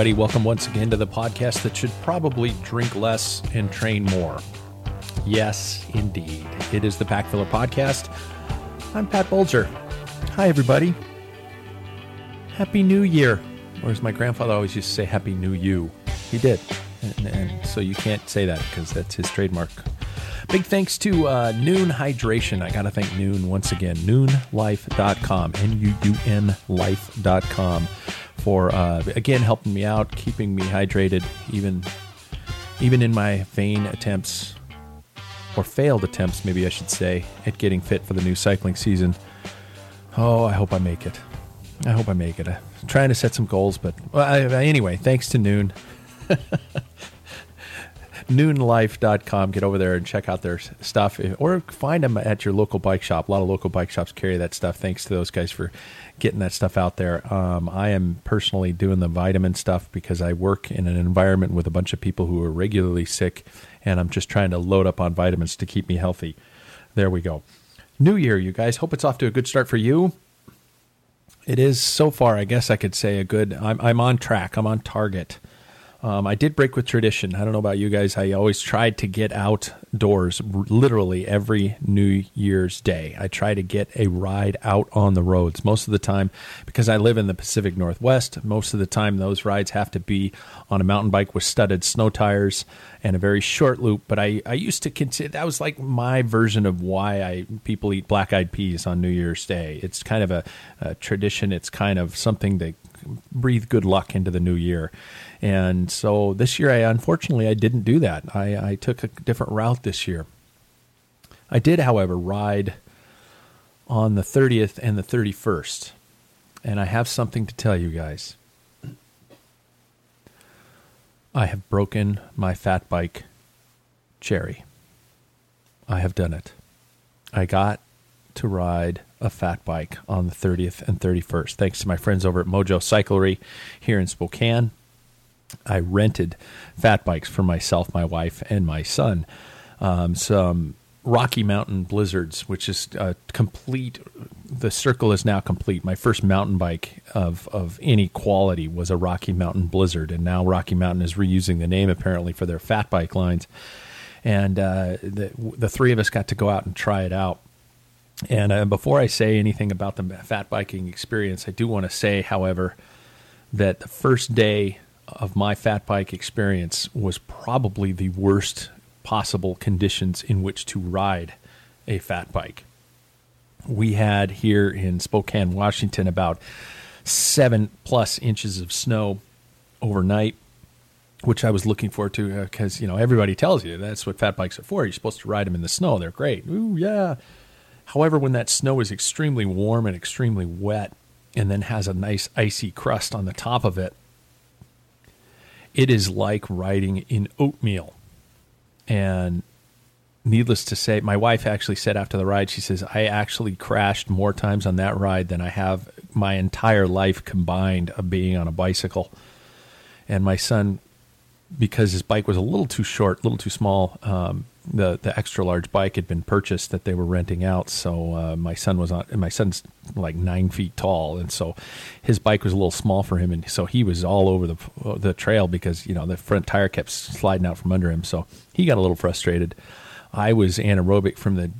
Everybody, welcome once again to the podcast that should probably drink less and train more. Yes, indeed. It is the Pack Filler Podcast. I'm Pat Bulger. Hi, everybody. Happy New Year. Or as my grandfather always used to say, Happy New You. He did. And, and so you can't say that because that's his trademark. Big thanks to uh, Nuun Hydration. I got to thank Nuun once again. Nuunlife.com. N U U N life.com for uh, again helping me out, keeping me hydrated, even even in my vain attempts or failed attempts, maybe I should say, at getting fit for the new cycling season. Oh, I hope I make it. I hope I make it. I'm trying to set some goals, but well, I, anyway, thanks to Nuun. nuunlife.com. Get over there and check out their stuff or find them at your local bike shop. A lot of local bike shops carry that stuff. Thanks to those guys for getting that stuff out there. Um, I am personally doing the vitamin stuff because I work in an environment with a bunch of people who are regularly sick, and I'm just trying to load up on vitamins to keep me healthy. There we go. New Year, you guys. Hope it's off to a good start for you. It is so far, I guess I could say a good. I'm, I'm on track. I'm on target. Um, I did break with tradition. I don't know about you guys. I always tried to get outdoors literally every New Year's Day. I try to get a ride out on the roads. Most of the time, because I live in the Pacific Northwest, most of the time those rides have to be on a mountain bike with studded snow tires and a very short loop. But I, I used to consider that was like my version of why I people eat black eyed peas on New Year's Day. It's kind of a, a tradition. It's kind of something that breathe good luck into the new year. And so this year, I unfortunately I didn't do that. I, I took a different route this year. I did, however, ride on the 30th and the 31st, and I have something to tell you guys. I have broken my fat bike cherry. I have done it. I got to ride a fat bike on the 30th and 31st, thanks to my friends over at Mojo Cyclery here in Spokane. I rented fat bikes for myself, my wife, and my son. Um, some Rocky Mountain Blizzards, which is a complete. The circle is now complete. My first mountain bike of of any quality was a Rocky Mountain Blizzard, and now Rocky Mountain is reusing the name apparently for their fat bike lines. And uh, the the three of us got to go out and try it out. And uh, before I say anything about the fat biking experience, I do want to say, however, that the first day of my fat bike experience was probably the worst possible conditions in which to ride a fat bike. We had here in Spokane, Washington, about seven plus inches of snow overnight. which I was looking forward to uh, because you know everybody tells you that's what fat bikes are for. You're supposed to ride them in the snow; they're great. Ooh, yeah. However, when that snow is extremely warm and extremely wet, and then has a nice icy crust on the top of it, it is like riding in oatmeal. And needless to say, my wife actually said after the ride, she says, I actually crashed more times on that ride than I have my entire life combined of being on a bicycle. And my son, because his bike was a little too short, a little too small, um, the the extra large bike had been purchased that they were renting out. So uh, my son was on. My son's like nine feet tall, and so his bike was a little small for him, and so he was all over the the trail because you know the front tire kept sliding out from under him. So he got a little frustrated. I was anaerobic from the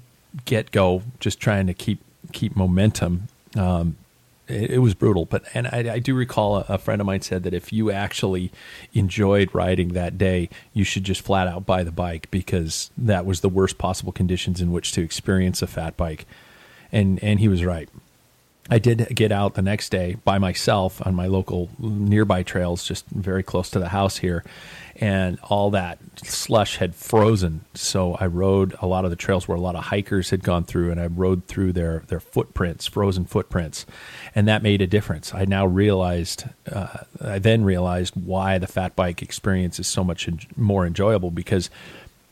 get go, just trying to keep keep momentum. Um, it, it, was brutal, but and I, I do recall a, a, friend of mine said that if you actually enjoyed riding that day, you should just flat out buy the bike because that was the worst possible conditions in which to experience a fat bike, and and he was right. I did get out the next day by myself on my local nearby trails, just very close to the house here, and all that slush had frozen. So I rode a lot of the trails where a lot of hikers had gone through, and I rode through their their footprints, frozen footprints, and that made a difference. I now realized, uh, I then realized why the fat bike experience is so much more enjoyable because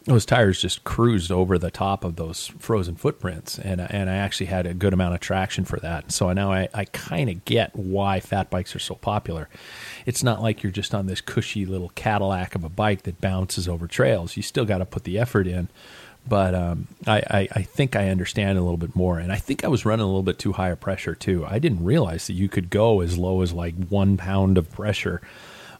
those tires just cruised over the top of those frozen footprints, and and I actually had a good amount of traction for that. So now I, I kind of get why fat bikes are so popular. It's not like you're just on this cushy little Cadillac of a bike that bounces over trails. You still got to put the effort in. But um, I, I, I think I understand a little bit more, and I think I was running a little bit too high a pressure too. I didn't realize that you could go as low as like one pound of pressure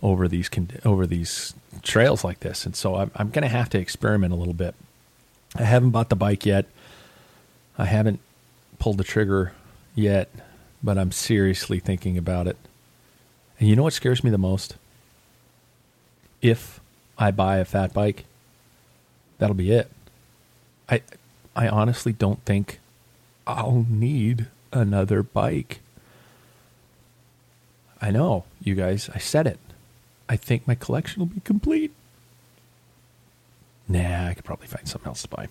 over these over these trails like this, and so I'm, I'm going to have to experiment a little bit. I haven't bought the bike yet. I haven't pulled the trigger yet, but I'm seriously thinking about it. And you know what scares me the most? If I buy a fat bike, that'll be it. I I honestly don't think I'll need another bike. I know, you guys, I said it. I think my collection will be complete. Nah, I could probably find something else to buy.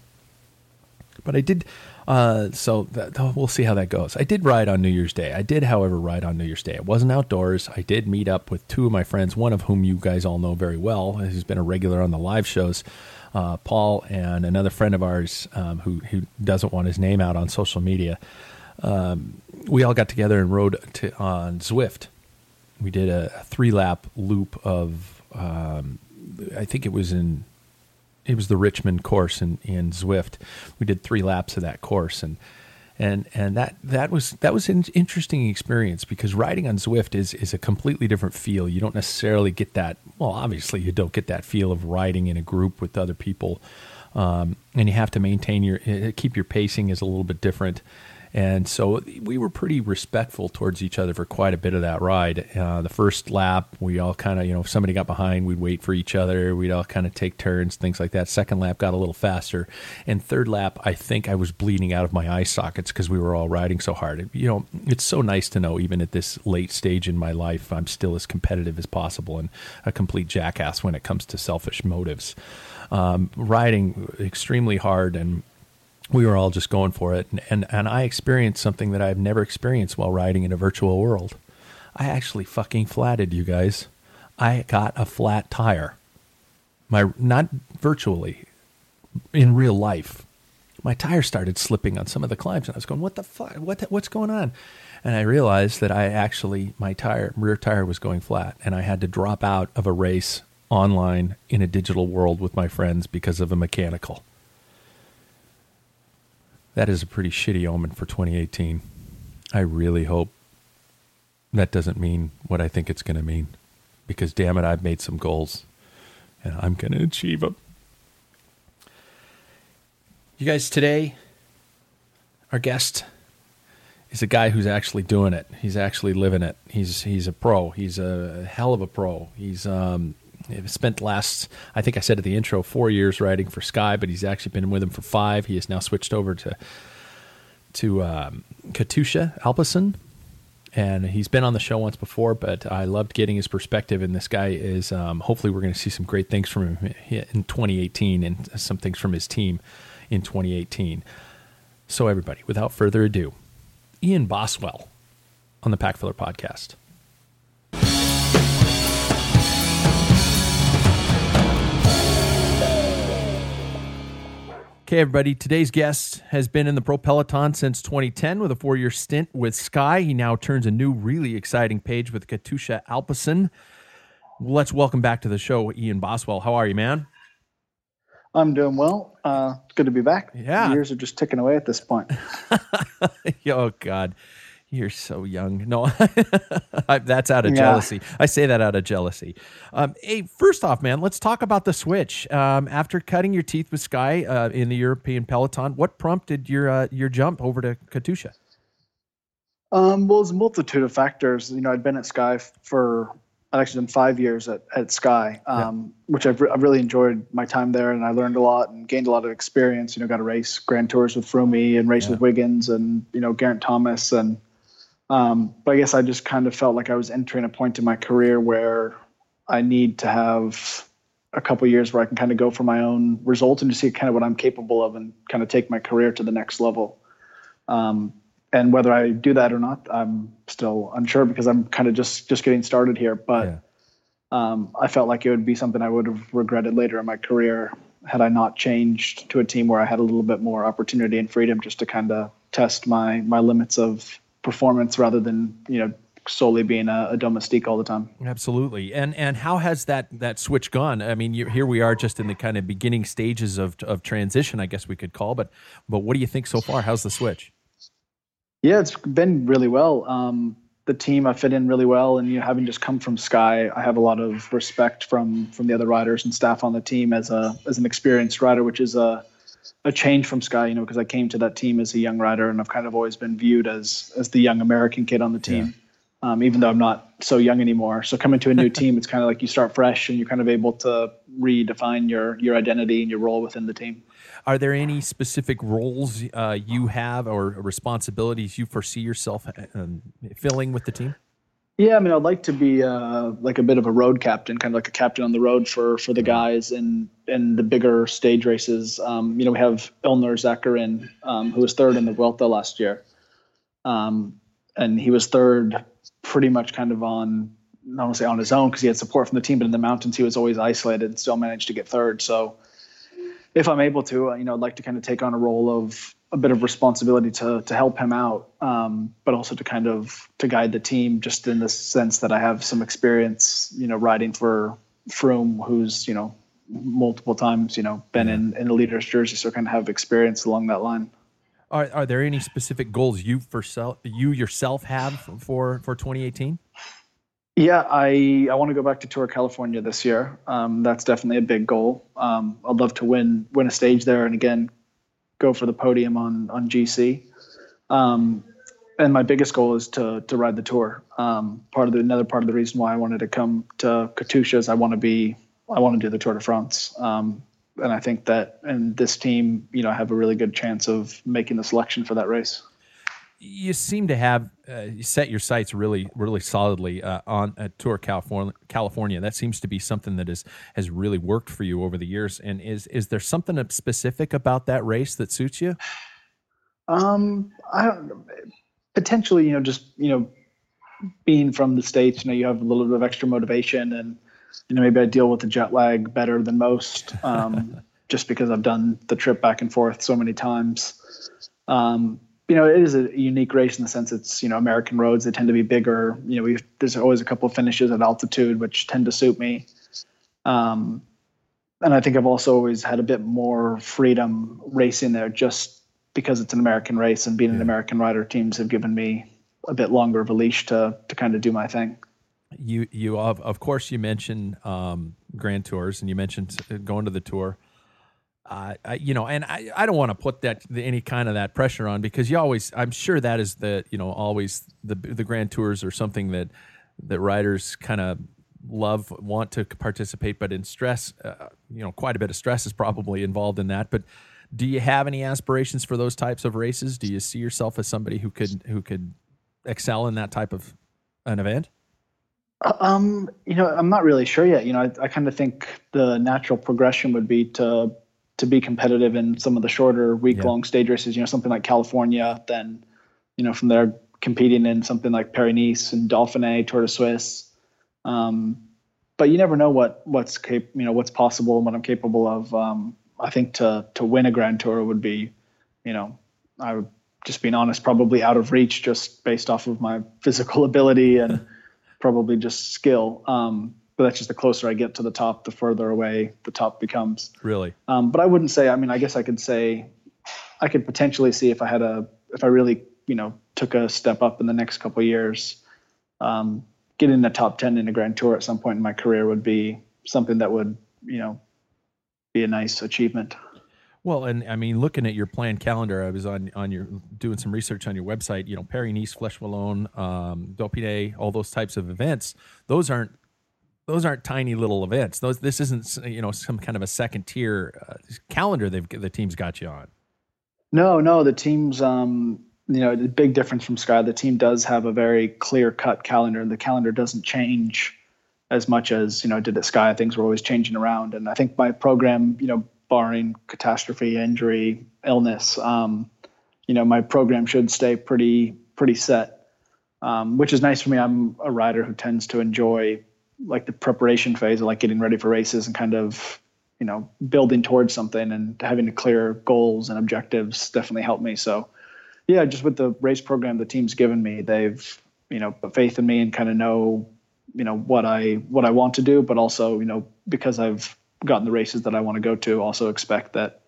But I did, uh, so that, we'll see how that goes. I did ride on New Year's Day. I did, however, ride on New Year's Day. It wasn't outdoors. I did meet up with two of my friends, one of whom you guys all know very well, who's been a regular on the live shows, uh, Paul, and another friend of ours um, who, who doesn't want his name out on social media. Um, we all got together and rode to, on Zwift we did a, a three lap loop of um, I think it was in it was the Richmond course in, in Zwift. We did three laps of that course and and and that that was that was an interesting experience because riding on Zwift is is a completely different feel. You don't necessarily get that. Well, obviously, you don't get that feel of riding in a group with other people, um, and you have to maintain your keep your pacing is a little bit different. And so we were pretty respectful towards each other for quite a bit of that ride. Uh, the first lap, we all kind of, you know, if somebody got behind, we'd wait for each other. We'd all kind of take turns, things like that. Second lap got a little faster. And third lap, I think I was bleeding out of my eye sockets because we were all riding so hard. You know, it's so nice to know, even at this late stage in my life, I'm still as competitive as possible and a complete jackass when it comes to selfish motives. Um, riding extremely hard and we were all just going for it. And, and, and I experienced something that I've never experienced while riding in a virtual world. I actually fucking flatted you guys. I got a flat tire. My not virtually, in real life. My tire started slipping on some of the climbs, and I was going, "What the fuck? What the, what's going on?" And I realized that I actually my tire rear tire was going flat, and I had to drop out of a race online in a digital world with my friends because of a mechanical that is a pretty shitty omen for 2018. I really hope that doesn't mean what I think it's going to mean. Because damn it, I've made some goals and I'm going to achieve them. You guys, today, our guest is a guy who's actually doing it. He's actually living it. He's he's a pro. He's a hell of a pro. He's um, spent last, I think I said at the intro, four years writing for Sky, but he's actually been with him for five. He has now switched over to to um, Katusha Alpecin, and he's been on the show once before, but I loved getting his perspective. And this guy is um, hopefully we're going to see some great things from him in 2018 and some things from his team in 2018. So, everybody, without further ado, Ian Boswell on the Packfiller podcast. Okay, everybody. Today's guest has been in the Pro Peloton since 2010 with a four year stint with Sky. He now turns a new, really exciting page with Katusha Alpecin. Let's welcome back to the show, Ian Boswell. How are you, man? I'm doing well. Uh, it's good to be back. Yeah. Years are just ticking away at this point. oh, God. You're so young. No, that's out of Yeah. jealousy. I say that out of jealousy. Um, hey, first off, man, let's talk about the switch. Um, after cutting your teeth with Sky uh, in the European Peloton, what prompted your uh, your jump over to Katusha? Um, well, it's a multitude of factors. You know, I'd been at Sky for I'd actually done five years at, at Sky, um, which I've, re- I've really enjoyed my time there, and I learned a lot and gained a lot of experience. You know, got to race Grand Tours with Froome and race with Wiggins and you know Geraint Thomas, and um, but I guess I just kind of felt like I was entering a point in my career where I need to have a couple years where I can kind of go for my own results and just see kind of what I'm capable of and kind of take my career to the next level. Um, and whether I do that or not, I'm still unsure because I'm kind of just just getting started here. But Yeah. um, I felt like it would be something I would have regretted later in my career had I not changed to a team where I had a little bit more opportunity and freedom just to kind of test my my limits of performance rather than you know solely being a, a domestique all the time. Absolutely. And and how has that that switch gone? I mean, you here we are just in the kind of beginning stages of of transition, I guess we could call. But but what do you think so far? How's the switch? Yeah, it's been really well. Um, the team I fit in really well, and you know, having just come from Sky, I have a lot of respect from from the other riders and staff on the team as a as an experienced rider, which is a a change from Sky. You know, because I came to that team as a young rider, and I've kind of always been viewed as as the young American kid on the team. Um, even though I'm not so young anymore, so coming to a new team, it's kind of like you start fresh, and you're kind of able to redefine your your identity and your role within the team. Are there any specific roles uh, you have or responsibilities you foresee yourself um, filling with the team? Yeah, I mean, I'd like to be uh, like a bit of a road captain, kind of like a captain on the road for for the guys in in the bigger stage races. Um, you know, we have Ilnur Zakarin, um, who was third in the Vuelta last year, um, and he was third pretty much kind of on I don't want to say on his own because he had support from the team, but in the mountains he was always isolated and still managed to get third. So, if I'm able to, you know, I'd like to kind of take on a role of a bit of responsibility to to help him out, um, but also to kind of to guide the team, just in the sense that I have some experience, you know, riding for Froome, who's you know multiple times, you know, been in in the leader's jersey, so kind of have experience along that line. Are, are there any specific goals you for self, you yourself have for for 2018? Yeah, I I want to go back to Tour California this year. Um, that's definitely a big goal. Um, I'd love to win win a stage there, and again, go for the podium on on GC. Um, and my biggest goal is to to ride the tour. Um, part of the another part of the reason why I wanted to come to Katusha is I want to be I want to do the Tour de France. Um, and I think that in this team, you know, have a really good chance of making the selection for that race. You seem to have uh, you set your sights really really solidly uh, on uh, Tour California. California. That seems to be something that is has really worked for you over the years. And is is there something specific about that race that suits you? Um, I don't know. Potentially, you know, just you know, being from the states, you know, you have a little bit of extra motivation, and you know, maybe I deal with the jet lag better than most, um, just because I've done the trip back and forth so many times. Um, you know, it is a unique race in the sense it's you know American roads. They tend to be bigger. You know, there's always a couple of finishes at altitude, which tend to suit me. Um, and I think I've also always had a bit more freedom racing there, just because it's an American race and being an American rider, teams have given me a bit longer of a leash to to kind of do my thing. You you of of course you mentioned um, Grand Tours and you mentioned uh, going to the tour. Uh, I, you know, and I, I don't want to put that any kind of that pressure on because you always I'm sure that is the you know always the the Grand Tours are something that that riders kind of love want to participate, but in stress, uh, you know, quite a bit of stress is probably involved in that. But do you have any aspirations for those types of races? Do you see yourself as somebody who could who could excel in that type of an event? Uh, um, you know, I'm not really sure yet. You know, I, I kind of think the natural progression would be to to be competitive in some of the shorter week long yeah. stage races. You know, something like California. Then, you know, from there competing in something like Paris Nice and Dauphiné, Tour de Suisse. Um, but you never know what what's cap- you know what's possible and what I'm capable of. Um, I think to to win a Grand Tour would be, you know, I would just being honest, probably out of reach just based off of my physical ability and probably just skill. Um, but that's just the closer I get to the top, the further away the top becomes. Really. Um, but I wouldn't say. I mean, I guess I could say, I could potentially see if I had a, if I really, you know, took a step up in the next couple years, um, getting the top ten in a Grand Tour at some point in my career would be something that would, you know, be a nice achievement. Well, and I mean, looking at your planned calendar, I was on on your doing some research on your website. You know, Paris Nice, Flèche Wallonne, um, Dauphiné, all those types of events. Those aren't those aren't tiny little events. Those this isn't you know some kind of a second tier uh, calendar. They've the team's got you on. No, no, the team's um, you know the big difference from Sky. The team does have a very clear cut calendar. And the calendar doesn't change as much as you know did at Sky. Things were always changing around, and I think my program, you know, barring catastrophe, injury, illness, um, you know, my program should stay pretty pretty set, um, which is nice for me. I'm a rider who tends to enjoy like the preparation phase, of like getting ready for races and kind of you know building towards something and having to clear goals and objectives definitely helped me. So yeah, just with the race program the team's given me, they've you know put faith in me and kind of know you know what I what I want to do, but also you know because I've gotten the races that I want to go to, also expect that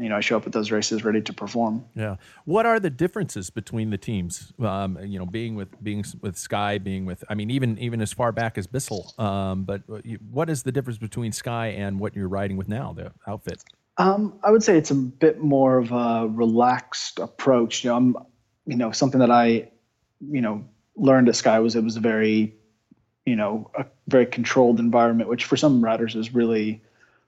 you know I show up at those races ready to perform. Yeah. What are the differences between the teams? Um, you know, being with being with Sky, being with I mean, even even as far back as Bissell. Um, but what is the difference between Sky and what you're riding with now, the outfit? Um, I would say it's a bit more of a relaxed approach. You know, I'm you know something that I you know learned at Sky was it was a very you know a very controlled environment, which for some riders is really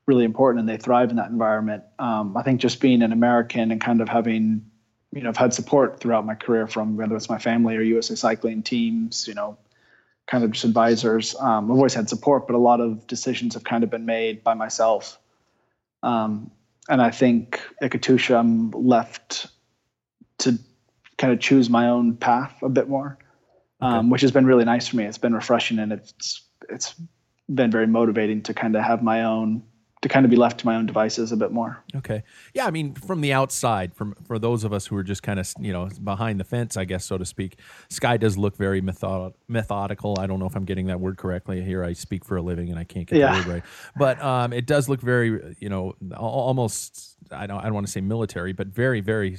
really important and they thrive in that environment. Um, I think just being an American and kind of having, you know, I've had support throughout my career from whether it's my family or USA Cycling teams, you know, kind of just advisors. Um, I've always had support, but a lot of decisions have kind of been made by myself. Um, and I think at Katusha, I'm left to kind of choose my own path a bit more, okay. Um, which has been really nice for me. It's been refreshing and it's it's been very motivating to kind of have my own to kind of be left to my own devices a bit more. Okay. Yeah, I mean, from the outside, from for those of us who are just kind of you know behind the fence, I guess so to speak, Sky does look very method- methodical. I don't know if I'm getting that word correctly. Here, I speak for a living, and I can't get yeah. the word right. But um, it does look very, you know, almost. I don't. I don't want to say military, but very, very,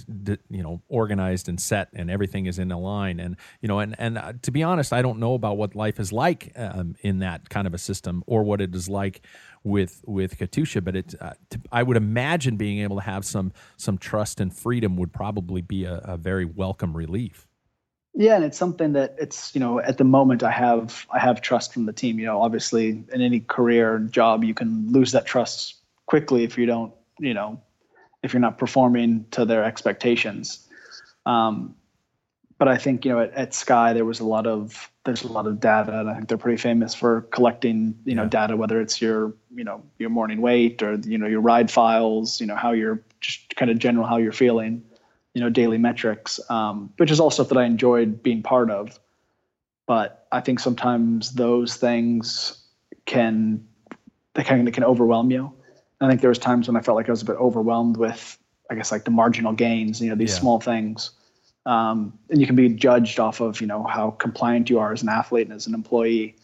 you know, organized and set, and everything is in a line. And you know, and and uh, to be honest, I don't know about what life is like um, in that kind of a system, or what it is like with with Katusha, but it uh, to, I would imagine being able to have some some trust and freedom would probably be a, a, very welcome relief. Yeah, and it's something that it's you know at the moment I have I have trust from the team. You know, obviously in any career job you can lose that trust quickly if you don't you know if you're not performing to their expectations. Um, but I think you know at, at, Sky there was a lot of there's a lot of data, and I think they're pretty famous for collecting you know yeah. data, whether it's your you know your morning weight or you know your ride files, you know how you're just kind of general how you're feeling, you know daily metrics, um, which is all stuff that I enjoyed being part of. But I think sometimes those things can they kind of can overwhelm you. I think there was times when I felt like I was a bit overwhelmed with I guess like the marginal gains, you know these yeah. small things um, and you can be judged off of you know how compliant you are as an athlete and as an employee.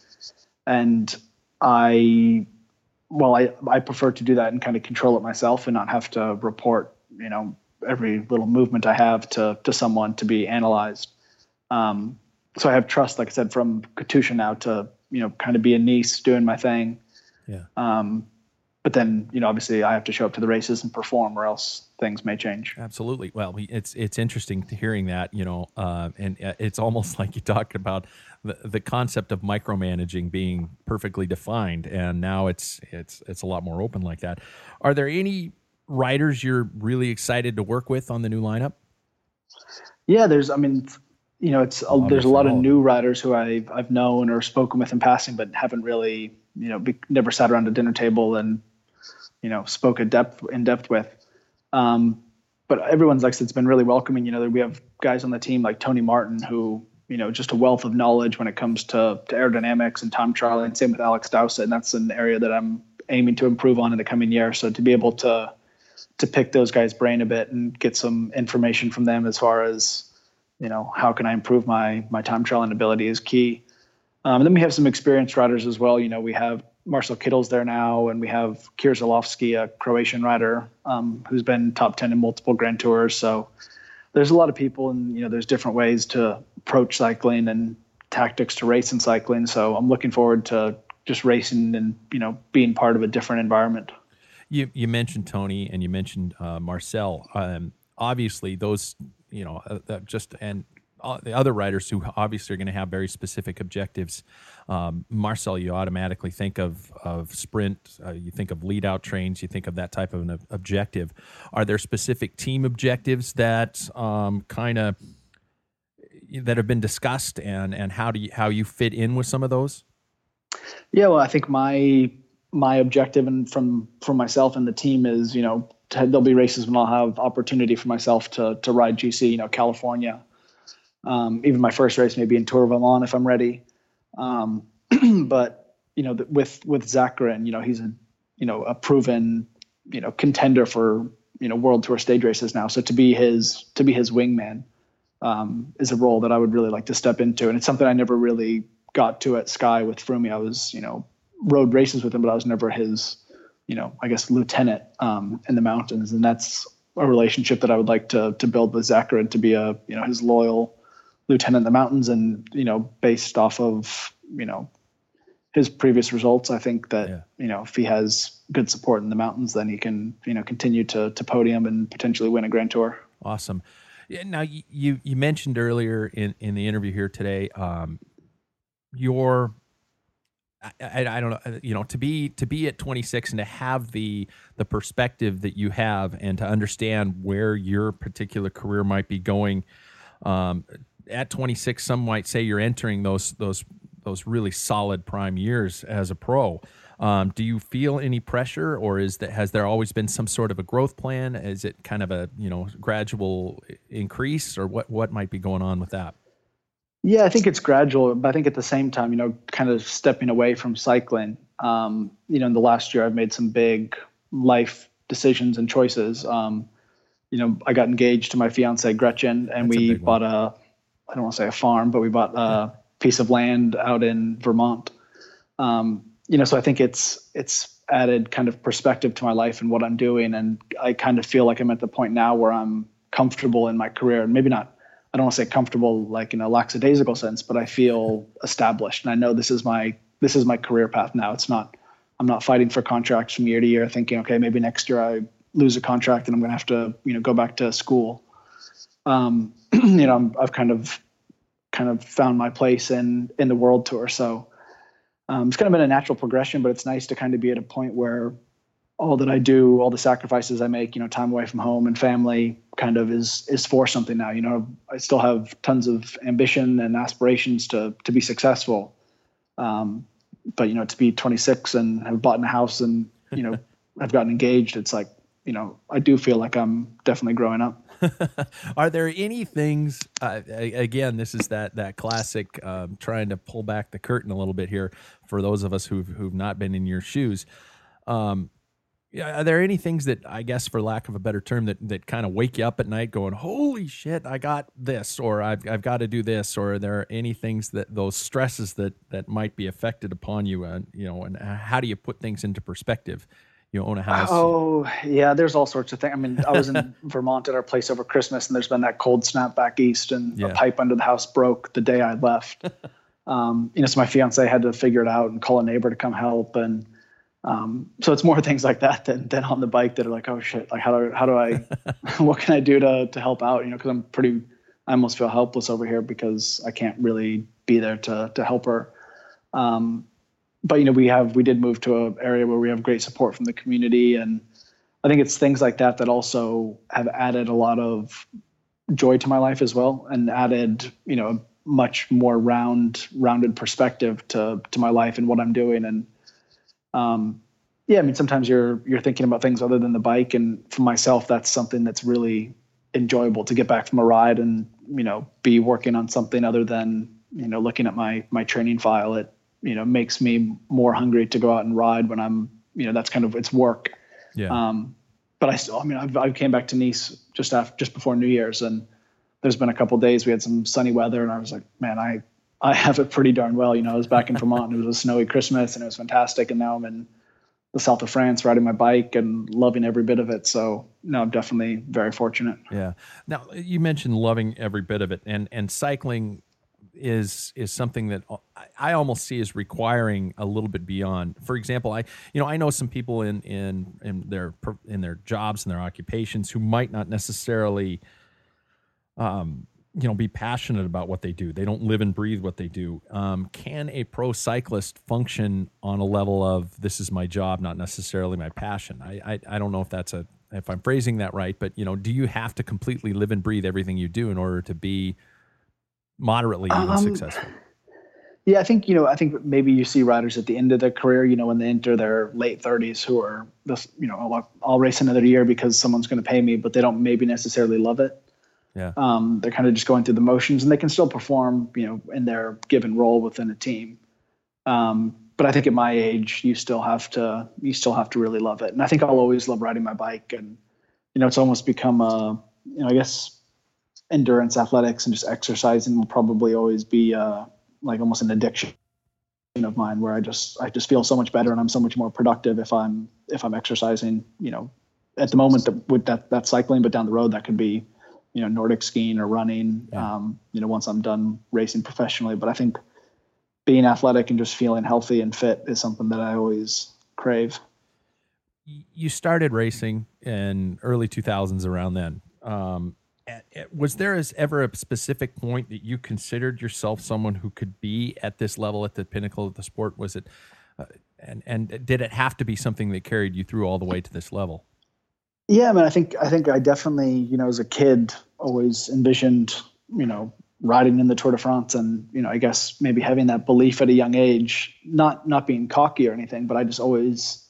And i well i i prefer to do that and kind of control it myself and not have to report you know every little movement i have to to someone to be analyzed. Um, so i have trust like i said from katusha now to you know kind of be a Nice doing my thing. Yeah. Um, but then you know obviously I have to show up to the races and perform, or else things may change. Absolutely. Well, it's it's interesting hearing that you know, uh, and uh, it's almost like you talked about the the concept of micromanaging being perfectly defined, and now it's it's it's a lot more open like that. Are there any riders you're really excited to work with on the new lineup? Yeah, there's. I mean, you know, it's a, there's a lot of new riders who I've I've known or spoken with in passing, but haven't really, you know, be, never sat around a dinner table and, you know, spoke in depth in depth with. Um, but everyone's like it's been really welcoming. You know, we have guys on the team like Tony Martin who you know just a wealth of knowledge when it comes to, to aerodynamics and time trial, and same with Alex Dowsett, and that's an area that I'm aiming to improve on in the coming year. So to be able to to pick those guys' brain a bit and get some information from them as far as you know how can I improve my my time trialing ability is key. Um, and then we have some experienced riders as well. You know, we have Marcel Kittel's there now, and we have Kišerlovski, a Croatian rider um, who's been top ten in multiple Grand Tours. So there's a lot of people, and you know, there's different ways to approach cycling and tactics to race in cycling. So I'm looking forward to just racing and you know being part of a different environment. You you mentioned Tony and you mentioned uh, Marcel. Um, obviously, those you know uh, uh just and the other riders who obviously are going to have very specific objectives. Um, Marcel, you automatically think of of sprint. Uh, you think of lead out trains. You think of that type of an objective. Are there specific team objectives that um, kind of that have been discussed, and and how do you how you fit in with some of those? Yeah, well, I think my my objective and from from myself and the team is, you know, there'll be races when I'll have opportunity for myself to to ride GC, you know, California. Um, even my first race maybe in Tour of Oman if I'm ready. Um, but you know, with with Zakarin, you know, he's a you know a proven you know contender for you know World Tour stage races now. So to be his to be his wingman um, is a role that I would really like to step into, and it's something I never really got to at Sky with Froomey. I was, you know, rode races with him, but I was never his, you know, I guess lieutenant um, in the mountains, and that's a relationship that I would like to to build with Zakarin to be a, you know, his loyal lieutenant in the mountains, and you know, based off of, you know, his previous results, I think that yeah. you know, if he has good support in the mountains, then he can, you know, continue to to podium and potentially win a Grand Tour. Awesome. Now you you mentioned earlier in in the interview here today, um, your I, I, I, don't know you know to be to be at 26 and to have the the perspective that you have and to understand where your particular career might be going um, at 26 some might say you're entering those those those really solid prime years as a pro um, do you feel any pressure or is that has there always been some sort of a growth plan is it kind of a you know gradual increase or what what might be going on with that yeah, I think it's gradual, but I think at the same time, you know, kind of stepping away from cycling. Um, you know, in the last year, I've made some big life decisions and choices. Um, you know, I got engaged to my fiance Gretchen, and That's we a bought a, I don't want to say a farm, but we bought a piece of land out in Vermont. Um, you know, so I think it's it's added kind of perspective to my life and what I'm doing, and I kind of feel like I'm at the point now where I'm comfortable in my career, and maybe not I don't want to say comfortable like in a lackadaisical sense, but I feel established and I know this is my this is my career path now. It's not I'm not fighting for contracts from year to year thinking, okay, maybe next year I lose a contract and I'm going to have to, you know, go back to school. Um, you know, i have kind of kind of found my place in in the world tour. So um, it's kind of been a natural progression, but it's nice to kind of be at a point where all that I do, all the sacrifices I make, you know, time away from home and family kind of is is for something now. You know, I still have tons of ambition and aspirations to to be successful. Um, but you know, to be 26 and have bought a house and, you know, I've gotten engaged, it's like, you know, I do feel like I'm definitely growing up. Are there any things? Uh, again, this is that that classic um, trying to pull back the curtain a little bit here for those of us who've who've not been in your shoes. Um, are there any things that I guess, for lack of a better term, that that kind of wake you up at night, going, "Holy shit, I got this," or "I've I've got to do this," or are there any things that those stresses that that might be affected upon you, and you know, and how do you put things into perspective? You own a house. Oh yeah, there's all sorts of things. I mean, I was in Vermont at our place over Christmas, and there's been that cold snap back east, and yeah. a pipe under the house broke the day I left. um, you know, so my fiance had to figure it out and call a neighbor to come help, and um, so it's more things like that than, than on the bike that are like, oh shit, like how do, how do I, what can I do to, to help out? You know, cause I'm pretty, I almost feel helpless over here because I can't really be there to, to help her. Um, but you know, we have, we did move to an area where we have great support from the community. And I think it's things like that that also have added a lot of joy to my life as well, and added you know a much more round rounded perspective to to my life and what I'm doing. And um, yeah, I mean sometimes you're you're thinking about things other than the bike, and for myself, that's something that's really enjoyable to get back from a ride and you know be working on something other than you know looking at my my training file. It you know makes me more hungry to go out and ride when I'm you know that's kind of it's work. Yeah. Um, but I still, I mean, I've, I came back to Nice just after, just before New Year's, and there's been a couple days we had some sunny weather, and I was like, man, I, I have it pretty darn well. You know, I was back in Vermont, and it was a snowy Christmas, and it was fantastic, and now I'm in the south of France riding my bike and loving every bit of it. So no, I'm definitely very fortunate. Yeah. Now you mentioned loving every bit of it, and and cycling is is something that I almost see as requiring a little bit beyond. For example, I you know I know some people in in in their in their jobs and their occupations who might not necessarily um you know be passionate about what they do. They don't live and breathe what they do. Um, can a pro cyclist function on a level of this is my job, not necessarily my passion? I I, I don't know if that's a if I'm phrasing that right, but you know, do you have to completely live and breathe everything you do in order to be moderately even um, successful? Yeah, I think you know. I think maybe you see riders at the end of their career, you know, when they enter their late 30s, who are this, you know, I'll, I'll race another year because someone's going to pay me, but they don't maybe necessarily love it. Yeah. Um, they're kind of just going through the motions, and they can still perform, you know, in their given role within a team. Um, but I think at my age, you still have to you still have to really love it, and I think I'll always love riding my bike, and you know, it's almost become a, you know, I guess endurance athletics and just exercising will probably always be uh, like almost an addiction of mine where I just I just feel so much better and I'm so much more productive if I'm if I'm exercising you know at the moment the, with that that cycling but down the road that could be you know Nordic skiing or running yeah. um, you know once I'm done racing professionally. But I think being athletic and just feeling healthy and fit is something that I always crave. You started racing in early 2000s around then. Um, was there as ever a specific point that you considered yourself someone who could be at this level at the pinnacle of the sport? Was it uh, and and did it have to be something that carried you through all the way to this level? Yeah i mean i think i think i definitely you know as a kid always envisioned you know riding in the tour de france and you know i guess maybe having that belief at a young age not not being cocky or anything but i just always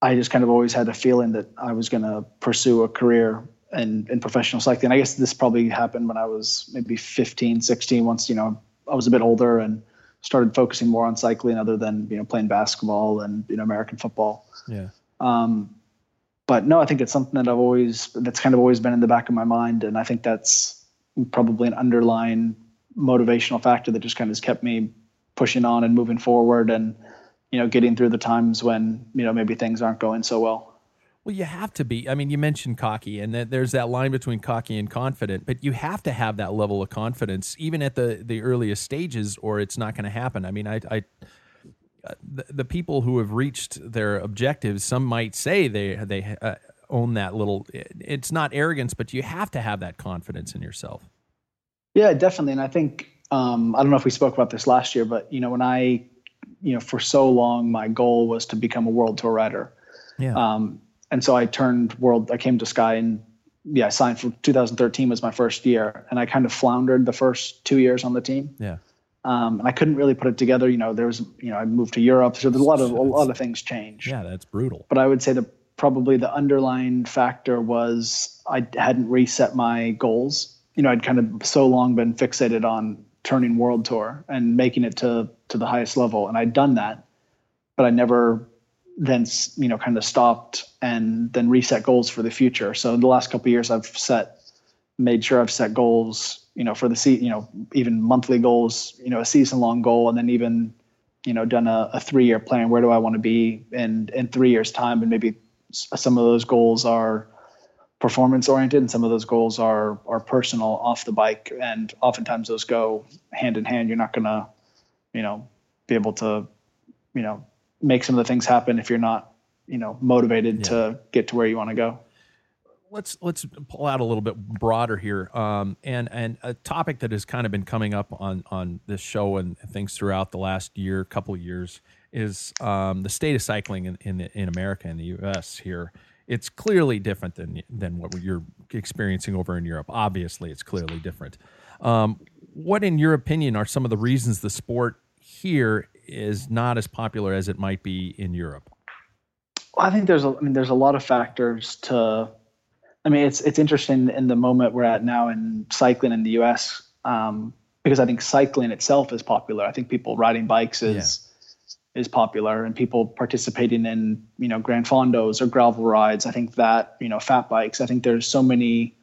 I just kind of always had a feeling that I was going to pursue a career in, in professional cycling. I guess this probably happened when I was maybe 15, 16, once, you know, I was a bit older and started focusing more on cycling other than, you know, playing basketball and, you know, American football. Yeah. Um, but no, I think it's something that I've always, that's kind of always been in the back of my mind. And I think that's probably an underlying motivational factor that just kind of has kept me pushing on and moving forward. And, you know, getting through the times when, you know, maybe things aren't going so well. Well, you have to be. I mean, you mentioned cocky, and there's that line between cocky and confident, but you have to have that level of confidence, even at the the earliest stages, or it's not going to happen. I mean, I, I uh, the, the, people who have reached their objectives, some might say they they uh, own that little. It's not arrogance, but you have to have that confidence in yourself. Yeah, definitely, and I think um, I don't know if we spoke about this last year, but you know, when I you know, for so long, my goal was to become a world tour rider. Yeah. Um, and so I turned world. I came to Sky and yeah, I signed for 2013 was my first year, and I kind of floundered the first two years on the team. Yeah. Um, and I couldn't really put it together. You know, there was, you know, I moved to Europe, so there's a lot of a lot of things change. Yeah, that's brutal. But I would say the probably the underlying factor was I hadn't reset my goals. You know, I'd kind of so long been fixated on turning world tour and making it to to the highest level, and I'd done that, but I never then you know kind of stopped and then reset goals for the future. So in the last couple years, I've set made sure I've set goals you know, for the seat, you know, even monthly goals, you know, a season long goal, and then even, you know, done a, a three year plan. Where do I want to be in in three years time? And maybe some of those goals are performance oriented, and some of those goals are are personal off the bike. And oftentimes those go hand in hand. You're not gonna, you know, be able to, you know, make some of the things happen if you're not, you know, motivated yeah. to get to where you want to go let's let's pull out a little bit broader here, um, and and a topic that has kind of been coming up on on this show and things throughout the last year, couple of years, is um, the state of cycling in, in in America in the U.S. Here, it's clearly different than than what you're experiencing over in Europe. Obviously, it's clearly different. Um, what, in your opinion, are some of the reasons the sport here is not as popular as it might be in Europe? Well, I think there's a, I mean, there's a lot of factors to I mean, it's it's interesting in the moment we're at now in cycling in the U.S. Um, because I think cycling itself is popular. I think people riding bikes is yeah. is popular, and people participating in you know gran Fondos or gravel rides. I think that you know fat bikes. I think there's so many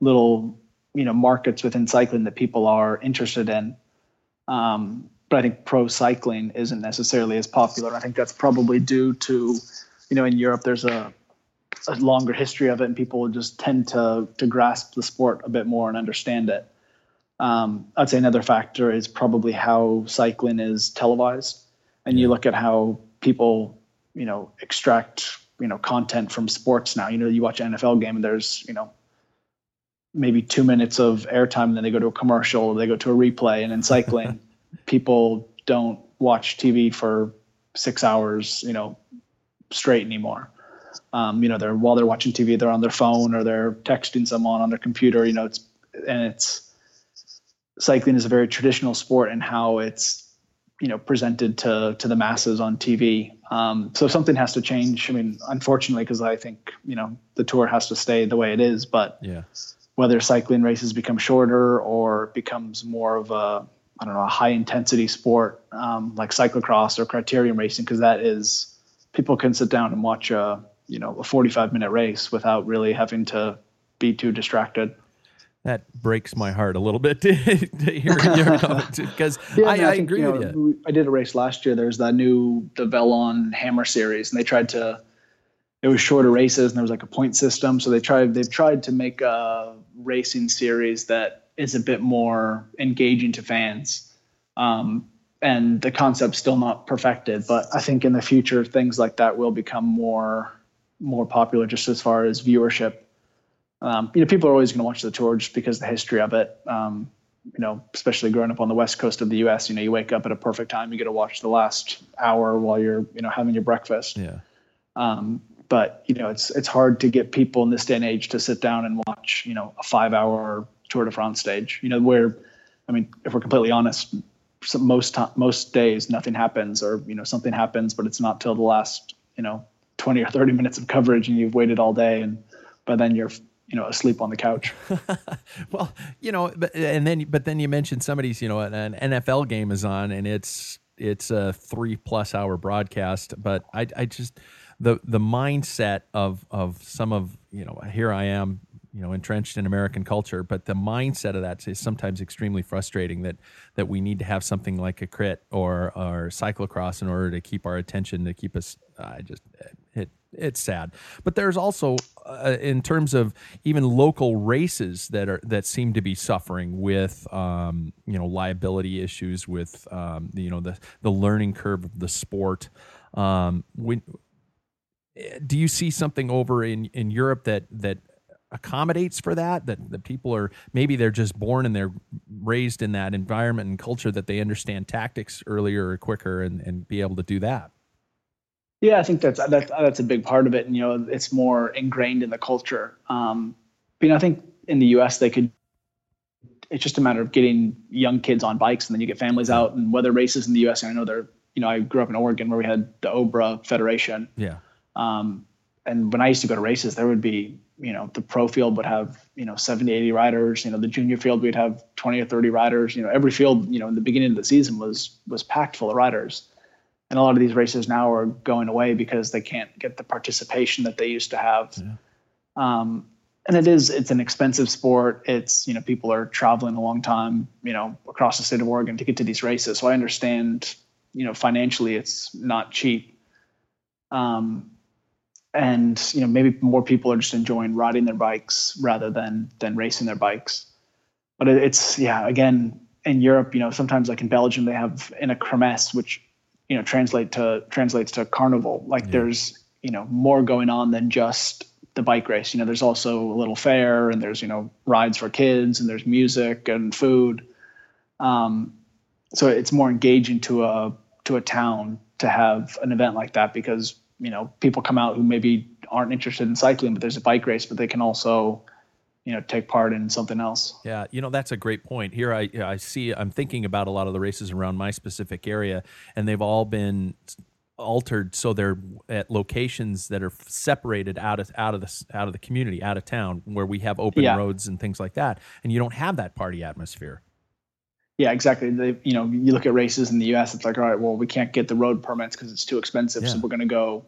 little you know markets within cycling that people are interested in. Um, but I think pro cycling isn't necessarily as popular. I think that's probably due to, you know, in Europe there's a a longer history of it, and people just tend to to grasp the sport a bit more and understand it. Um, I'd say another factor is probably how cycling is televised, and you look at how people, you know, extract you know content from sports now. You know, you watch an NFL game and there's you know maybe two minutes of airtime, and then they go to a commercial, they go to a replay, and in cycling, people don't watch TV for six hours, you know, straight anymore. Um, you know, they're while they're watching TV, they're on their phone or they're texting someone on their computer. You know, it's and it's cycling is a very traditional sport and how it's you know presented to to the masses on TV. Um, so something has to change. I mean, unfortunately, because I think you know the tour has to stay the way it is. But yeah. Whether cycling races become shorter or becomes more of a I don't know a high intensity sport um, like cyclocross or criterium racing, because that is people can sit down and watch a you know a 45 minute race without really having to be too distracted that breaks my heart a little bit to, to hear your because yeah, I, I, I think, agree you know, with you. I did a race last year. There's that new the Velon Hammer series, and they tried to. It was shorter races, and there was like a point system. So they tried. They've tried to make a racing series that is a bit more engaging to fans. Um, and the concept's still not perfected, but I think in the future things like that will become more more popular just as far as viewership. Um, you know, people are always going to watch the tour just because of the history of it. Um, you know, especially growing up on the west coast of the U.S., you know, you wake up at a perfect time, you get to watch the last hour while you're, you know, having your breakfast. Yeah. Um, but you know, it's it's hard to get people in this day and age to sit down and watch, you know, a five-hour Tour de France stage. You know, where, I mean, if we're completely honest, most most days nothing happens, or you know, something happens, but it's not till the last, you know, 20 or 30 minutes of coverage and you've waited all day and by then you're you know asleep on the couch well you know but, and then but then you mentioned somebody's you know an nfl game is on and it's it's a three plus hour broadcast but i i just the the mindset of of some of you know here i am you know entrenched in American culture, but the mindset of that is sometimes extremely frustrating. That that we need to have something like a crit or or cyclocross in order to keep our attention to keep us. I just it it's sad, but there's also uh, in terms of even local races that are that seem to be suffering with um, you know liability issues with um, you know the the learning curve of the sport. Um, when do you see something over in, in Europe that that accommodates for that that the people are maybe they're just born and they're raised in that environment and culture that they understand tactics earlier or quicker and, and be able to do that yeah i think that's that's that's a big part of it and you know it's more ingrained in the culture um but, you know i think in the us they could it's just a matter of getting young kids on bikes, and then you get families out. And whether races in the U.S. I know they're, you know, I grew up in Oregon where we had the OBRA Federation. Yeah. Um, and when I used to go to races, there would be, you know, the pro field would have, you know, 70, 80 riders. You know, the junior field we'd have 20 or 30 riders. You know, every field, you know, in the beginning of the season was was packed full of riders. And a lot of these races now are going away because they can't get the participation that they used to have. Yeah. Um, and it is it's an expensive sport. It's you know people are traveling a long time, you know, across the state of Oregon to get to these races. So I understand, you know, financially it's not cheap. Um, and you know maybe more people are just enjoying riding their bikes rather than than racing their bikes. But it's yeah again in europe you know sometimes like in belgium they have in a kermesse which you know translate to translates to carnival. Like yeah. there's you know more going on than just the bike race. You know there's also a little fair and there's you know rides for kids and there's music and food. Um, so it's more engaging to a to a town to have an event like that because you know people come out who maybe aren't interested in cycling but there's a bike race but they can also you know take part in something else. Yeah you know that's a great point. Here i i see i'm thinking about a lot of the races around my specific area and they've all been altered so they're at locations that are separated out of out of the out of the community out of town where we have open yeah. roads and things like that and you don't have that party atmosphere yeah, exactly. They, you know, you look at races in the U.S. It's like, all right, well, we can't get the road permits because it's too expensive, yeah. so we're going to go,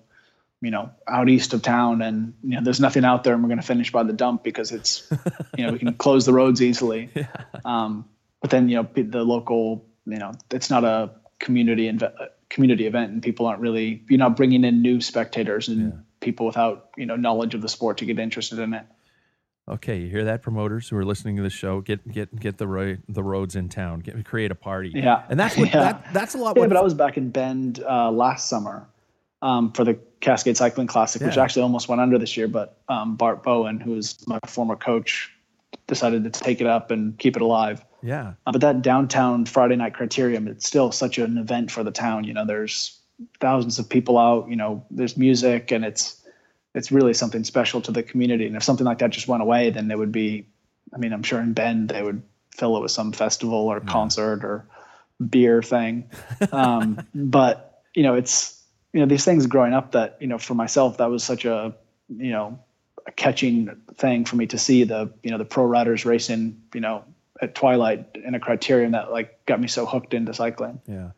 you know, out east of town, and you know, there's nothing out there, and we're going to finish by the dump because it's, you know, we can close the roads easily. Yeah. Um, but then you know, the local, you know, it's not a community inve- community event, and people aren't really, you're not bringing in new spectators and yeah. people without you know knowledge of the sport to get interested in it. Okay, you hear that, promoters who are listening to the show? Get get get the ro- the roads in town. Get create a party. Yeah, and that's what yeah. that, that's a lot. Yeah, but I was back in Bend uh, last summer um, for the Cascade Cycling Classic, yeah. which actually almost went under this year. But um, Bart Bowen, who is my former coach, decided to take it up and keep it alive. Yeah. Uh, but that downtown Friday night criterium, it's still such an event for the town. You know, there's thousands of people out. You know, there's music and it's it's really something special to the community. And if something like that just went away, then it would be, I mean, I'm sure in Bend they would fill it with some festival or yeah. concert or beer thing. Um, but you know, it's you know these things growing up that you know for myself that was such a you know a catching thing for me to see the you know the pro riders racing you know at twilight in a criterium that like got me so hooked into cycling. Yeah.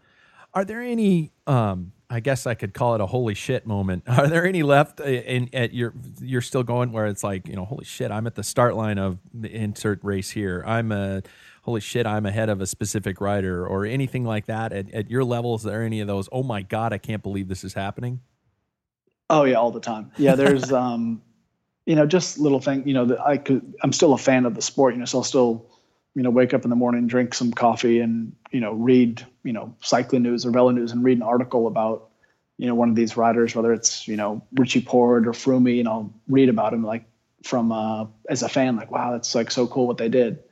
Are there any um I guess I could call it a holy shit moment. Are there any left in at your you're still going where it's like, you know, holy shit, I'm at the start line of the insert race here. I'm a holy shit, I'm ahead of a specific rider or anything like that at, at your level is there any of those, oh my god, I can't believe this is happening? Oh yeah, all the time. Yeah, there's um you know, just little thing, you know, that I could I'm still a fan of the sport, you know, so I'll still you know, wake up in the morning, drink some coffee, and you know, read you know cycling news or VeloNews, and read an article about you know one of these riders, whether it's you know Richie Porte or Froome, and I'll read about him like from uh, as a fan, like wow, that's like so cool what they did.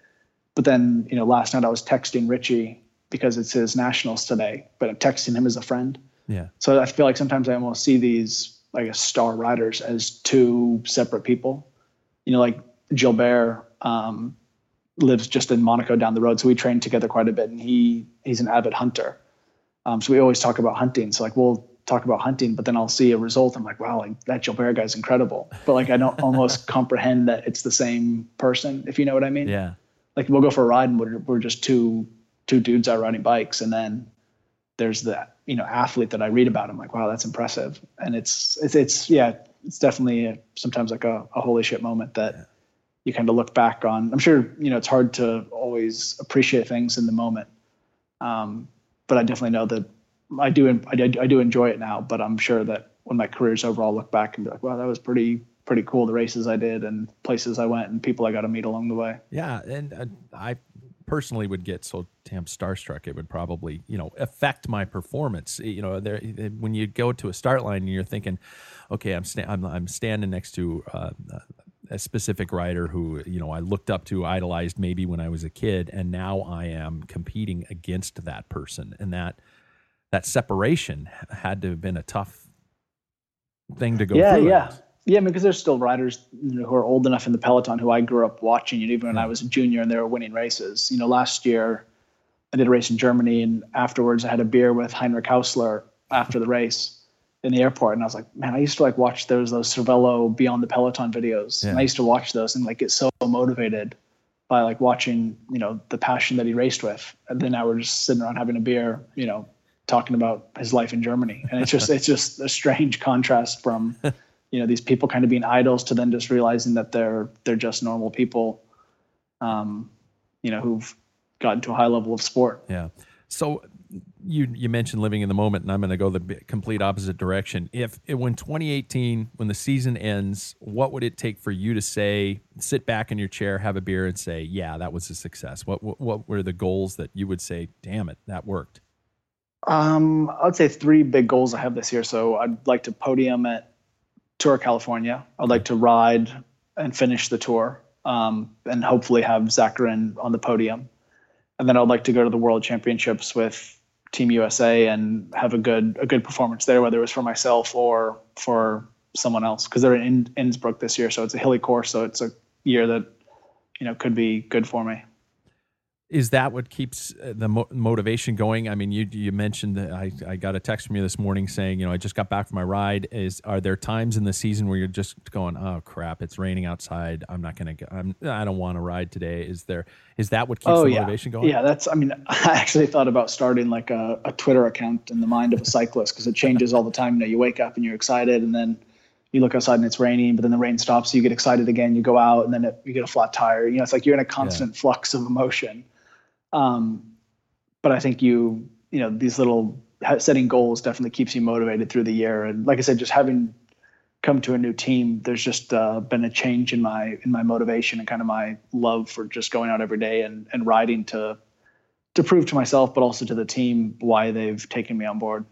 But then you know, last night I was texting Richie because it's his nationals today, but I'm texting him as a friend. Yeah. So I feel like sometimes I almost see these like a star riders as two separate people. You know, like Gilbert. Um, lives just in Monaco down the road, so we train together quite a bit. And he he's an avid hunter, um, so we always talk about hunting. So like we'll talk about hunting, but then I'll see a result. I'm like, wow, like that Gilbert guy's incredible. But like I don't almost comprehend that it's the same person, if you know what I mean. Yeah. Like we'll go for a ride and we're we're just two two dudes out riding bikes, and then there's the you know athlete that I read about. I'm like, wow, that's impressive. And it's it's it's yeah, it's definitely a, sometimes like a, a holy shit moment that. Yeah you kind of look back on. I'm sure you know it's hard to always appreciate things in the moment, um, but I definitely know that I do, I I do enjoy it now. But I'm sure that when my career's over, I'll look back and be like, "Wow, that was pretty pretty cool. The races I did and places I went and people I got to meet along the way." Yeah, and uh, I personally would get so damn starstruck it would probably you know affect my performance you know there when you go to a start line and you're thinking okay i'm sta- I'm, I'm standing next to uh, a specific writer who you know I looked up to, idolized maybe when I was a kid, and now I am competing against that person, and that that separation had to have been a tough thing to go yeah, through. Yeah, Yeah, because there's still riders you know, who are old enough in the peloton who I grew up watching, and even when I mm. was a junior and they were winning races. You know, last year I did a race in Germany, and afterwards I had a beer with Heinrich Haussler after the race in the airport, and I was like, man, I used to like watch those those Cervelo Beyond the Peloton videos, Yeah. and I used to watch those and like get so motivated by like watching you know the passion that he raced with, and then now we're just sitting around having a beer, you know, talking about his life in Germany, and it's just it's just a strange contrast from you know these people kind of being idols to then just realizing that they're they're just normal people, um, you know, who've gotten to a high level of sport. Yeah. So you you mentioned living in the moment, and I'm going to go the complete opposite direction. If when 2018, when the season ends, what would it take for you to say, sit back in your chair, have a beer, and say, "Yeah, that was a success"? What what, what were the goals that you would say, "Damn it, that worked"? Um, I'd say three big goals I have this year. So I'd like to podium at Tour California. I'd like to ride and finish the tour, um, and hopefully have Zakarin on the podium. And then I'd like to go to the World Championships with Team USA and have a good a good performance there, whether it was for myself or for someone else, because they're in Innsbruck this year, so it's a hilly course, so it's a year that you know could be good for me. Is that what keeps uh, the mo- motivation going? I mean, you you mentioned that I, I got a text from you this morning saying, you know, I just got back from my ride. Is are there times in the season where you're just going, oh crap, it's raining outside. I'm not gonna. Go, I'm I don't want to ride today. Is there? Is that what keeps the motivation going? Oh, Yeah, that's. I mean, I actually thought about starting like a, a Twitter account in the mind of a cyclist because it changes all the time. You know, you wake up and you're excited, and then you look outside and it's raining, but then the rain stops, you get excited again. You go out, and then it, you get a flat tire. You know, it's like you're in a constant flux of emotion. Um, but I think you, you know, these little setting goals definitely keeps you motivated through the year. And like I said, just having come to a new team, there's just uh, been a change in my in my motivation and kind of my love for just going out every day and and riding to to prove to myself, but also to the team why they've taken me on board.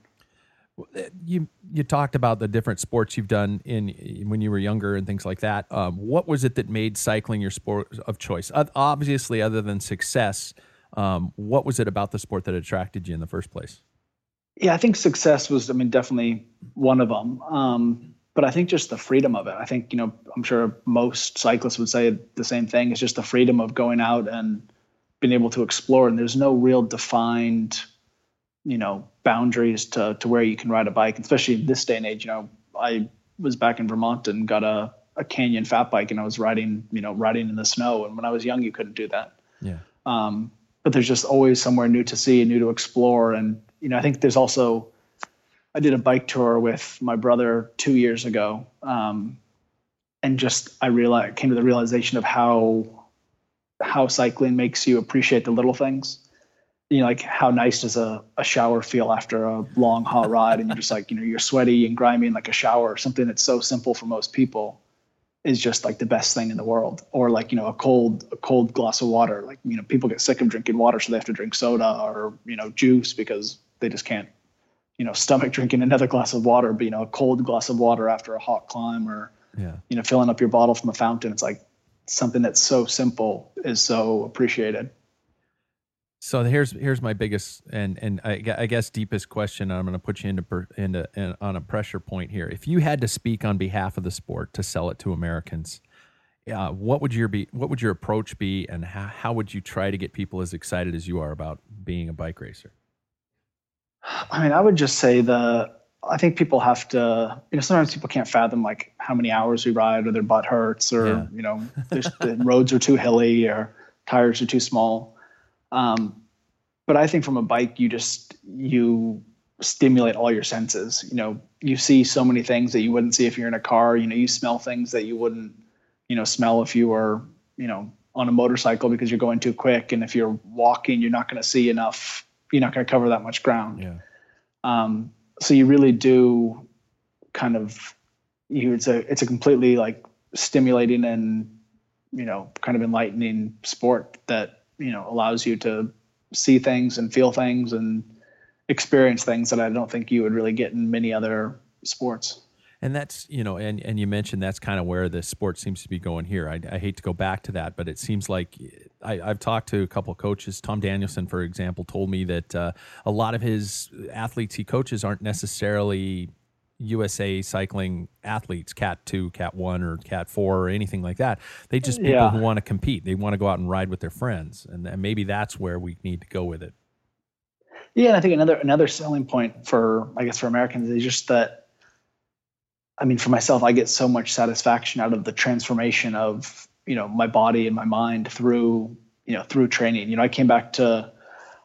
you you talked about the different sports you've done in when you were younger and things like that. Um, what was it that made cycling your sport of choice? Obviously, other than success, um, what was it about the sport that attracted you in the first place? Yeah, I think success was, I mean, definitely one of them. Um, but I think just the freedom of it. I think, you know, I'm sure most cyclists would say the same thing. It's just the freedom of going out and being able to explore. And there's no real defined, you know, boundaries to, to where you can ride a bike, especially in this day and age. You know, I was back in Vermont and got a, a Canyon fat bike and I was riding, you know, riding in the snow. And when I was young, you couldn't do that. Yeah. Um, but there's just always somewhere new to see and new to explore. And, you know, I think there's also, I did a bike tour with my brother two years ago. Um, and just, I realized, came to the realization of how, how cycling makes you appreciate the little things. You know, like how nice does a, a shower feel after a long hot ride? And you're just like, you know, you're sweaty and grimy in like a shower, something that's so simple for most people is just like the best thing in the world. Or like you know a cold a cold glass of water. Like you know people get sick of drinking water so they have to drink soda or you know juice because they just can't you know stomach drinking another glass of water. But you know a cold glass of water after a hot climb or Yeah. you know filling up your bottle from a fountain it's like something that's so simple is so appreciated So here's here's my biggest and and I, I guess deepest question. I'm going to put you into per, into in, on a pressure point here. If you had to speak on behalf of the sport to sell it to Americans, uh, what would your be what would your approach be, and how, how would you try to get people as excited as you are about being a bike racer? I mean, I would just say the. I think people have to. You know, sometimes people can't fathom like how many hours we ride, or their butt hurts, or Yeah. you know, the roads are too hilly, or tires are too small. Um, but I think from a bike, you just you stimulate all your senses. You know, you see so many things that you wouldn't see if you're in a car. You know, you smell things that you wouldn't, you know, smell if you were, you know, on a motorcycle because you're going too quick. And if you're walking, you're not going to see enough. You're not going to cover that much ground. Yeah. Um, so you really do kind of you it's a it's a completely like stimulating and you know kind of enlightening sport that you know allows you to see things and feel things and experience things that I don't think you would really get in many other sports. And that's you know, and and you mentioned that's kind of where the sport seems to be going here. I, I hate to go back to that, but it seems like I, I've talked to a couple of coaches. Tom Danielson, for example, told me that uh, a lot of his athletes he coaches aren't necessarily USA cycling athletes, Cat 2, Cat 1, or Cat 4, or anything like that. They just people Yeah. who want to compete. They want to go out and ride with their friends. And, and maybe that's where we need to go with it. Yeah, and I think another another selling point for I guess for Americans is just that. I mean, for myself, I get so much satisfaction out of the transformation of you know my body and my mind through you know through training. You know, I came back to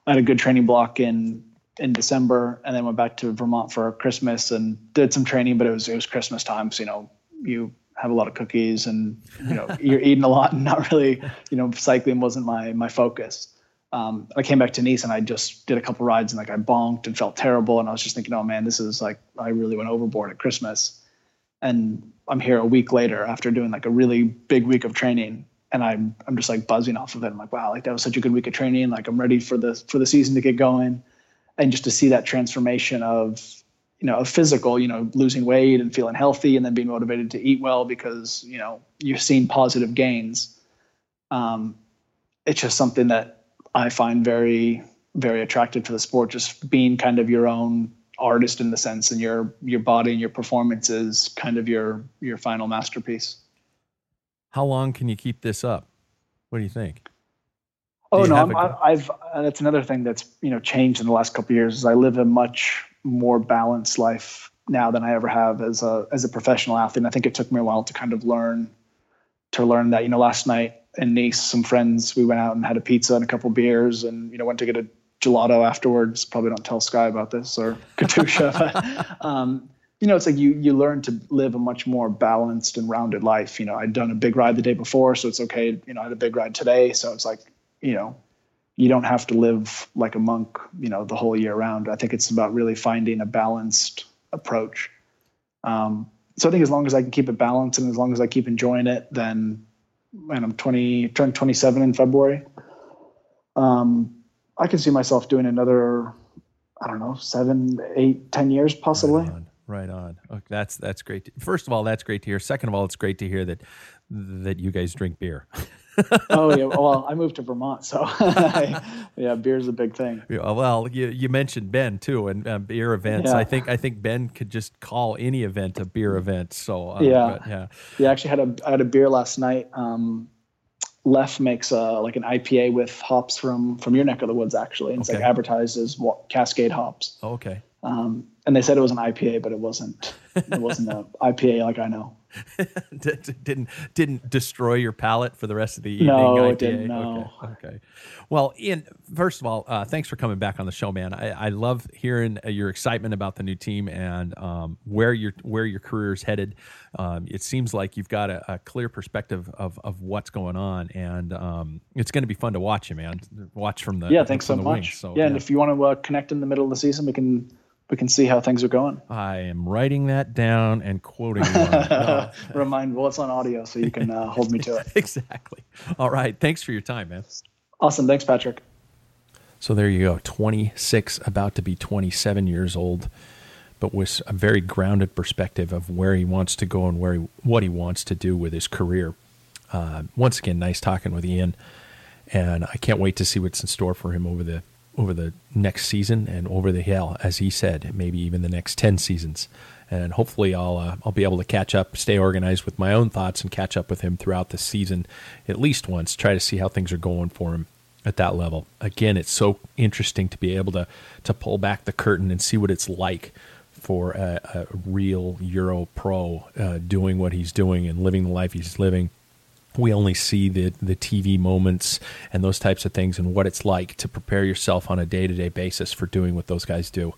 I had a good training block in in December, and then went back to Vermont for Christmas and did some training, but it was it was Christmas time, so you know you have a lot of cookies and you know you're eating a lot and not really you know cycling wasn't my my focus um, I came back to Nice and I just did a couple rides and like I bonked and felt terrible. And I was just thinking, oh man, this is like, I really went overboard at Christmas. And I'm here a week later after doing like a really big week of training. And I'm, I'm just like buzzing off of it. I'm like, wow, like that was such a good week of training. Like I'm ready for the, for the season to get going. And just to see that transformation of, you know, of physical, you know, losing weight and feeling healthy and then being motivated to eat well because, you know, you're seeing positive gains. Um, it's just something that I find very, very attractive to the sport. Just being kind of your own artist in the sense, and your your body and your performance is kind of your your final masterpiece. How long can you keep this up? What do you think? Oh no, I? I've uh, that's another thing that's you know changed in the last couple of years. Is I live a much more balanced life now than I ever have as a as a professional athlete. And I think it took me a while to kind of learn to learn that. You know, last night in Nice, some friends we went out and had a pizza and a couple beers, and you know went to get a gelato afterwards. Probably don't tell Sky about this or Katusha, but um, you know, it's like you you learn to live a much more balanced and rounded life. You know, I'd done a big ride the day before, so it's okay. You know, I had a big ride today, so it's like you know, you don't have to live like a monk. You know, the whole year round. I think it's about really finding a balanced approach. Um, so I think as long as I can keep it balanced and as long as I keep enjoying it, then and I'm 20, turned 27 in February. Um, I can see myself doing another, I don't know, seven, eight, ten years possibly. Right on. Right on. Okay, that's that's great. First of all, that's great to hear. Second of all, it's great to hear that that you guys drink beer. oh yeah. Well, I moved to Vermont, so yeah, beer's a big thing. Yeah, well, you you mentioned Bend too, and uh, beer events. Yeah. I think I think Bend could just call any event a beer event. So uh, Yeah. but, yeah, Yeah, I actually had a I had a beer last night. Um, Leffe makes uh, like an IPA with hops from from your neck of the woods, actually. And it's like advertised as Cascade hops. Oh, okay. Um, and they said it was an IPA, but it wasn't. It wasn't an IPA like I know. Didn't didn't destroy your palate for the rest of the evening. No, IPA? it didn't, no. Okay. okay. Well, Ian, first of all, uh, thanks for coming back on the show, man. I, I love hearing uh, your excitement about the new team and um, where your where your career is headed. Um, it seems like you've got a, a clear perspective of, of what's going on, and um, it's going to be fun to watch you, man. Watch from the Yeah, thanks so much. wings. So, yeah, and if you want to uh, connect in the middle of the season, we can we can see how things are going. I am writing that down and quoting you. Remind well, it's on audio, so you can uh, hold me to it. exactly. All right. Thanks for your time, man. Awesome, thanks, Patrick. So there you go. 26, about to be 27 years old, but with a very grounded perspective of where he wants to go and where he, what he wants to do with his career. Uh, once again, nice talking with Ian, and I can't wait to see what's in store for him over the over the next season and over the hill, as he said, maybe even the next 10 seasons. And hopefully, I'll uh, I'll be able to catch up, stay organized with my own thoughts, and catch up with him throughout the season at least once. Try to see how things are going for him at that level. Again, it's so interesting to be able to to pull back the curtain and see what it's like for a, a real Euro pro uh, doing what he's doing and living the life he's living. We only see the the TV moments and those types of things and what it's like to prepare yourself on a day to day basis for doing what those guys do.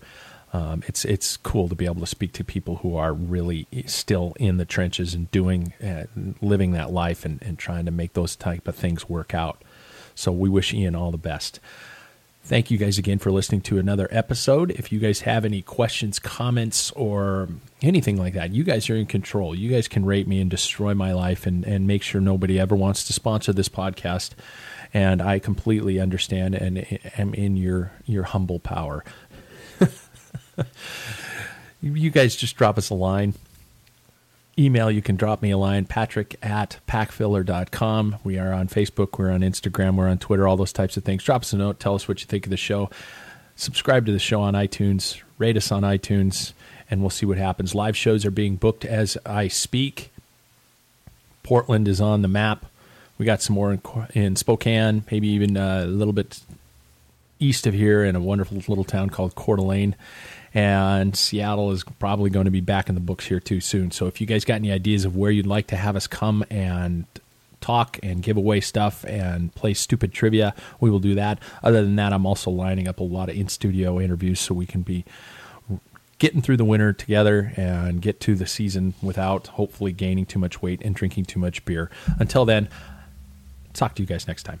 Um, it's it's cool to be able to speak to people who are really still in the trenches and doing uh, living that life and, and trying to make those type of things work out. So we wish Ian all the best. Thank you guys again for listening to another episode. If you guys have any questions, comments, or anything like that, you guys are in control. You guys can rate me and destroy my life and, and make sure nobody ever wants to sponsor this podcast. And I completely understand and am in your your humble power. you guys just drop us a line email you can drop me a line patrick at packfiller.com we are on facebook we're on instagram we're on twitter all those types of things drop us a note tell us what you think of the show subscribe to the show on itunes rate us on itunes and we'll see what happens. Live shows are being booked as I speak. Portland is on the map. We got some more in, in Spokane, maybe even uh, a little bit east of here in a wonderful little town called Coeur d'Alene. And Seattle is probably going to be back in the books here too soon. So if you guys got any ideas of where you'd like to have us come and talk and give away stuff and play stupid trivia, we will do that. Other than that, I'm also lining up a lot of in studio interviews so we can be getting through the winter together and get to the season without hopefully gaining too much weight and drinking too much beer. Until then, talk to you guys next time.